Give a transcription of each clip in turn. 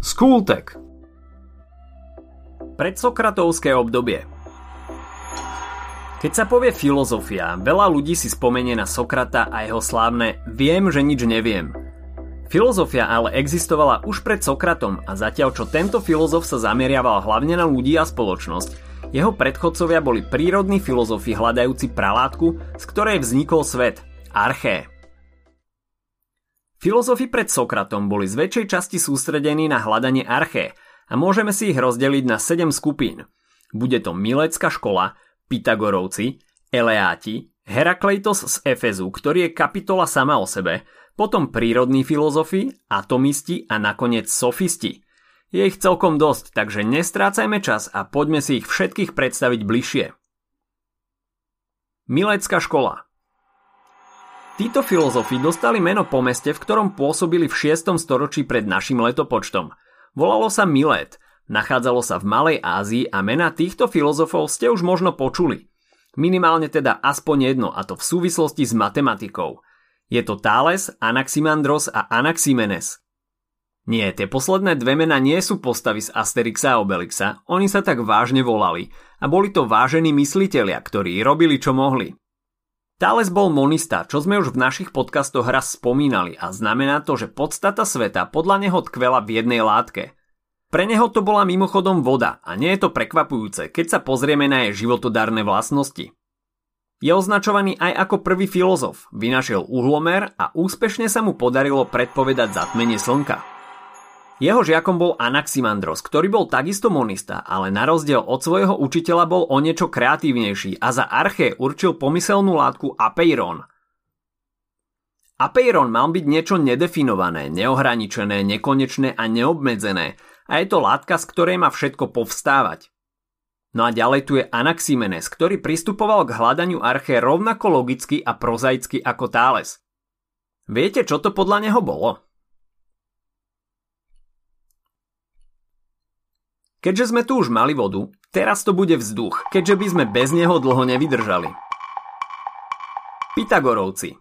Skultek Predsokratovské obdobie Keď sa povie filozofia, veľa ľudí si spomenie na Sokrata a jeho slávne Viem, že nič neviem. Filozofia ale existovala už pred Sokratom a zatiaľ čo tento filozof sa zameriaval hlavne na ľudí a spoločnosť, jeho predchodcovia boli prírodní filozofi hľadajúci pralátku, z ktorej vznikol svet, arché. Filozofi pred Sokratom boli z väčšej časti sústredení na hľadanie arché a môžeme si ich rozdeliť na 7 skupín. Bude to Milecká škola, Pythagorovci, Eleáti, Herakleitos z Efezu, ktorý je kapitola sama o sebe, potom prírodní filozofi, atomisti a nakoniec sofisti – je ich celkom dosť, takže nestrácajme čas a poďme si ich všetkých predstaviť bližšie. Milecká škola Títo filozofi dostali meno po meste, v ktorom pôsobili v 6. storočí pred našim letopočtom. Volalo sa Milet, nachádzalo sa v Malej Ázii a mena týchto filozofov ste už možno počuli. Minimálne teda aspoň jedno, a to v súvislosti s matematikou. Je to Thales, Anaximandros a Anaximenes. Nie, tie posledné dve mená nie sú postavy z Asterixa a Obelixa, oni sa tak vážne volali a boli to vážení myslitelia, ktorí robili čo mohli. Thales bol monista, čo sme už v našich podcastoch raz spomínali a znamená to, že podstata sveta podľa neho tkvela v jednej látke. Pre neho to bola mimochodom voda a nie je to prekvapujúce, keď sa pozrieme na jej životodárne vlastnosti. Je označovaný aj ako prvý filozof, vynašiel uhlomer a úspešne sa mu podarilo predpovedať zatmenie slnka. Jeho žiakom bol Anaximandros, ktorý bol takisto monista, ale na rozdiel od svojho učiteľa bol o niečo kreatívnejší a za arché určil pomyselnú látku apeiron. Apeiron mal byť niečo nedefinované, neohraničené, nekonečné a neobmedzené a je to látka, z ktorej má všetko povstávať. No a ďalej tu je Anaximenes, ktorý pristupoval k hľadaniu arché rovnako logicky a prozaicky ako Thales. Viete, čo to podľa neho bolo? Keďže sme tu už mali vodu, teraz to bude vzduch, keďže by sme bez neho dlho nevydržali. Pythagorovci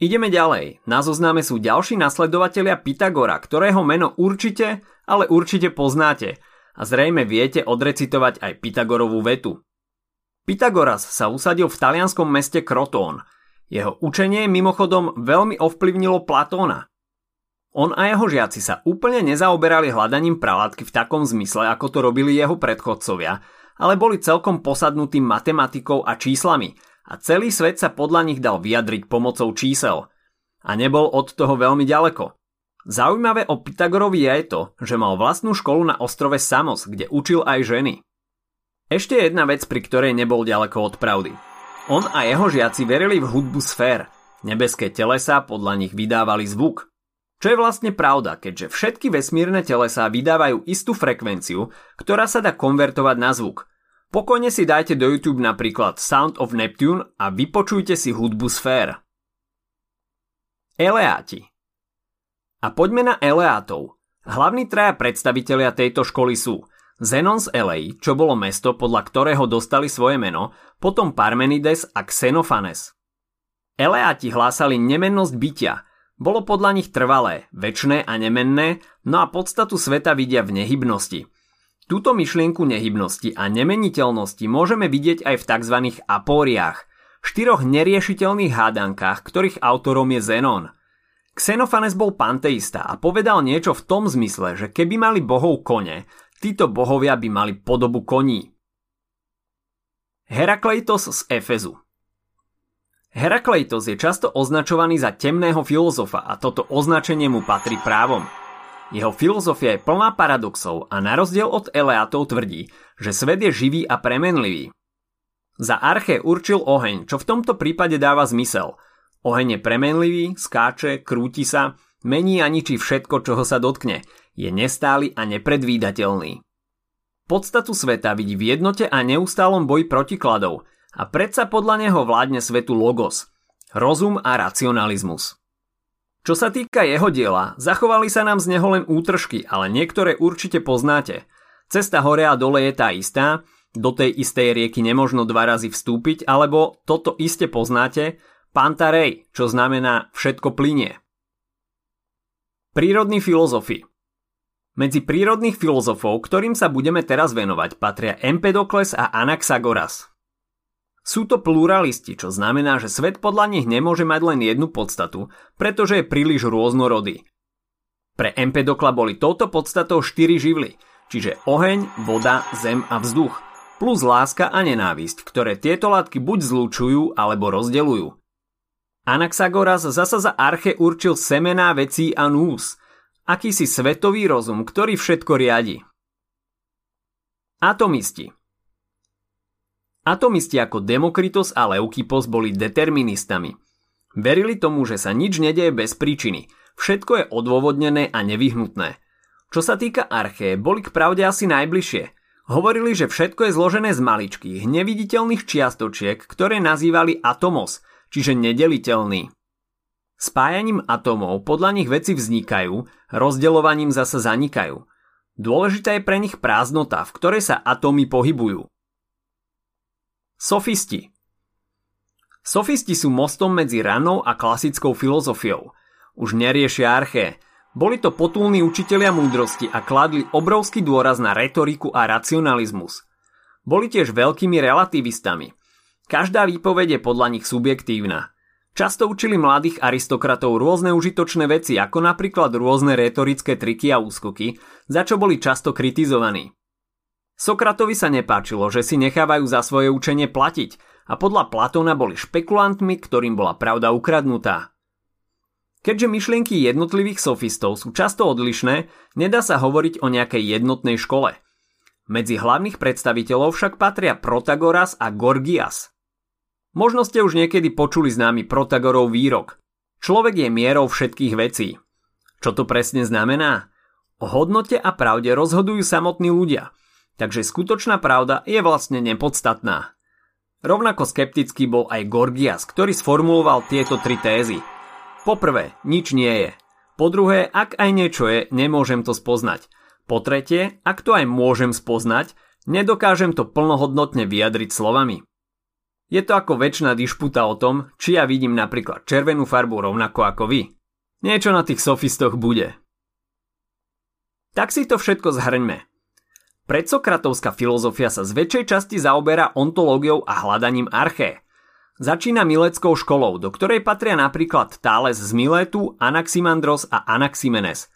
Ideme ďalej. Na zozname sú ďalší nasledovatelia Pythagora, ktorého meno určite, ale určite poznáte a zrejme viete odrecitovať aj Pythagorovú vetu. Pythagoras sa usadil v talianskom meste Krotón. Jeho učenie mimochodom veľmi ovplyvnilo Platóna. On a jeho žiaci sa úplne nezaoberali hľadaním pralátky v takom zmysle, ako to robili jeho predchodcovia, ale boli celkom posadnutí matematikou a číslami a celý svet sa podľa nich dal vyjadriť pomocou čísel. A nebol od toho veľmi ďaleko. Zaujímavé o Pythagorovi je to, že mal vlastnú školu na ostrove Samos, kde učil aj ženy. Ešte jedna vec, pri ktorej nebol ďaleko od pravdy. On a jeho žiaci verili v hudbu sfér. Nebeské telesa podľa nich vydávali zvuk, čo je vlastne pravda, keďže všetky vesmírne telesá vydávajú istú frekvenciu, ktorá sa dá konvertovať na zvuk. Pokojne si dajte do YouTube napríklad Sound of Neptune a vypočujte si hudbu sfér. Eleáti A poďme na Eleátov. Hlavní traja predstavitelia tejto školy sú Zenon z Elei, čo bolo mesto, podľa ktorého dostali svoje meno, potom Parmenides a Xenophanes. Eleáti hlásali nemennosť bytia – bolo podľa nich trvalé, väčšné a nemenné, no a podstatu sveta vidia v nehybnosti. Túto myšlienku nehybnosti a nemeniteľnosti môžeme vidieť aj v tzv. apóriách, štyroch neriešiteľných hádankách, ktorých autorom je Zenon. Xenofanes bol panteista a povedal niečo v tom zmysle, že keby mali bohov kone, títo bohovia by mali podobu koní. Herakleitos z Efezu Herakleitos je často označovaný za temného filozofa a toto označenie mu patrí právom. Jeho filozofia je plná paradoxov a na rozdiel od Eleatov tvrdí, že svet je živý a premenlivý. Za Arche určil oheň, čo v tomto prípade dáva zmysel. Oheň je premenlivý, skáče, krúti sa, mení a ničí všetko, čoho sa dotkne. Je nestály a nepredvídateľný. Podstatu sveta vidí v jednote a neustálom boji protikladov – a predsa podľa neho vládne svetu logos, rozum a racionalizmus. Čo sa týka jeho diela, zachovali sa nám z neho len útržky, ale niektoré určite poznáte. Cesta hore a dole je tá istá, do tej istej rieky nemožno dva razy vstúpiť, alebo toto iste poznáte, Pantarej, čo znamená všetko plinie. Prírodní filozofi Medzi prírodných filozofov, ktorým sa budeme teraz venovať, patria Empedokles a Anaxagoras. Sú to pluralisti, čo znamená, že svet podľa nich nemôže mať len jednu podstatu, pretože je príliš rôznorodý. Pre Empedokla boli touto podstatou štyri živly, čiže oheň, voda, zem a vzduch, plus láska a nenávisť, ktoré tieto látky buď zlučujú alebo rozdeľujú. Anaxagoras zasa za arche určil semená vecí a nús, akýsi svetový rozum, ktorý všetko riadi. Atomisti Atomisti ako Demokritos a Leukippos boli deterministami. Verili tomu, že sa nič nedeje bez príčiny, všetko je odôvodnené a nevyhnutné. Čo sa týka arché, boli k pravde asi najbližšie. Hovorili, že všetko je zložené z maličkých, neviditeľných čiastočiek, ktoré nazývali atomos, čiže nedeliteľný. Spájaním atomov podľa nich veci vznikajú, rozdeľovaním zase zanikajú. Dôležitá je pre nich prázdnota, v ktorej sa atómy pohybujú. Sofisti Sofisti sú mostom medzi ranou a klasickou filozofiou. Už neriešia arché. Boli to potulní učitelia múdrosti a kladli obrovský dôraz na retoriku a racionalizmus. Boli tiež veľkými relativistami. Každá výpoveď je podľa nich subjektívna. Často učili mladých aristokratov rôzne užitočné veci, ako napríklad rôzne retorické triky a úskoky, za čo boli často kritizovaní. Sokratovi sa nepáčilo, že si nechávajú za svoje učenie platiť a podľa Platóna boli špekulantmi, ktorým bola pravda ukradnutá. Keďže myšlienky jednotlivých sofistov sú často odlišné, nedá sa hovoriť o nejakej jednotnej škole. Medzi hlavných predstaviteľov však patria Protagoras a Gorgias. Možno ste už niekedy počuli známy Protagorov výrok. Človek je mierou všetkých vecí. Čo to presne znamená? O hodnote a pravde rozhodujú samotní ľudia – takže skutočná pravda je vlastne nepodstatná. Rovnako skeptický bol aj Gorgias, ktorý sformuloval tieto tri tézy. Poprvé, nič nie je. Po druhé, ak aj niečo je, nemôžem to spoznať. Po tretie, ak to aj môžem spoznať, nedokážem to plnohodnotne vyjadriť slovami. Je to ako väčšina dišputa o tom, či ja vidím napríklad červenú farbu rovnako ako vy. Niečo na tých sofistoch bude. Tak si to všetko zhrňme. Predsokratovská filozofia sa z väčšej časti zaoberá ontológiou a hľadaním arché. Začína mileckou školou, do ktorej patria napríklad Thales z Miletu, Anaximandros a Anaximenes.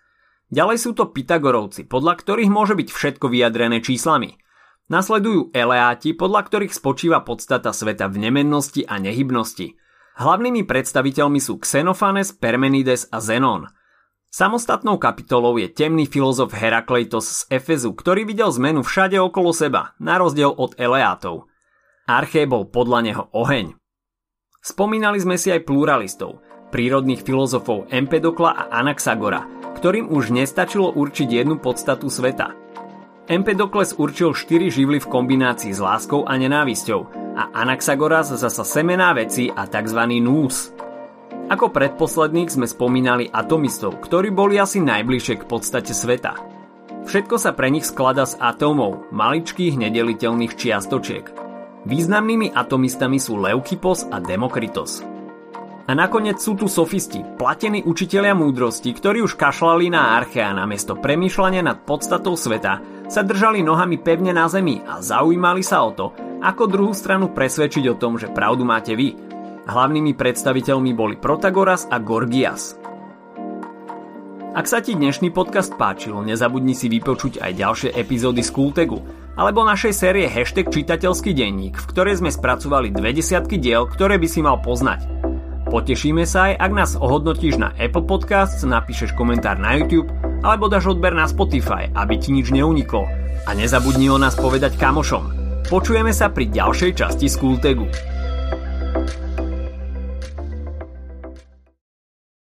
Ďalej sú to Pythagorovci, podľa ktorých môže byť všetko vyjadrené číslami. Nasledujú Eleáti, podľa ktorých spočíva podstata sveta v nemennosti a nehybnosti. Hlavnými predstaviteľmi sú Xenofanes, Permenides a Zenon – Samostatnou kapitolou je temný filozof Herakleitos z Efezu, ktorý videl zmenu všade okolo seba, na rozdiel od Eleátov. Arché bol podľa neho oheň. Spomínali sme si aj pluralistov, prírodných filozofov Empedokla a Anaxagora, ktorým už nestačilo určiť jednu podstatu sveta. Empedokles určil štyri živly v kombinácii s láskou a nenávisťou a Anaxagoras zasa semená veci a tzv. nús. Ako predposledných sme spomínali atomistov, ktorí boli asi najbližšie k podstate sveta. Všetko sa pre nich sklada z atómov, maličkých nedeliteľných čiastočiek. Významnými atomistami sú Leukippos a Demokritos. A nakoniec sú tu sofisti, platení učitelia múdrosti, ktorí už kašlali na archea namiesto premýšľania nad podstatou sveta, sa držali nohami pevne na zemi a zaujímali sa o to, ako druhú stranu presvedčiť o tom, že pravdu máte vy, Hlavnými predstaviteľmi boli Protagoras a Gorgias. Ak sa ti dnešný podcast páčil, nezabudni si vypočuť aj ďalšie epizódy z Kultegu alebo našej série Hashtag čitateľský denník, v ktorej sme spracovali dve desiatky diel, ktoré by si mal poznať. Potešíme sa aj, ak nás ohodnotíš na Apple Podcasts, napíšeš komentár na YouTube alebo dáš odber na Spotify, aby ti nič neuniklo. A nezabudni o nás povedať kamošom. Počujeme sa pri ďalšej časti Skultegu.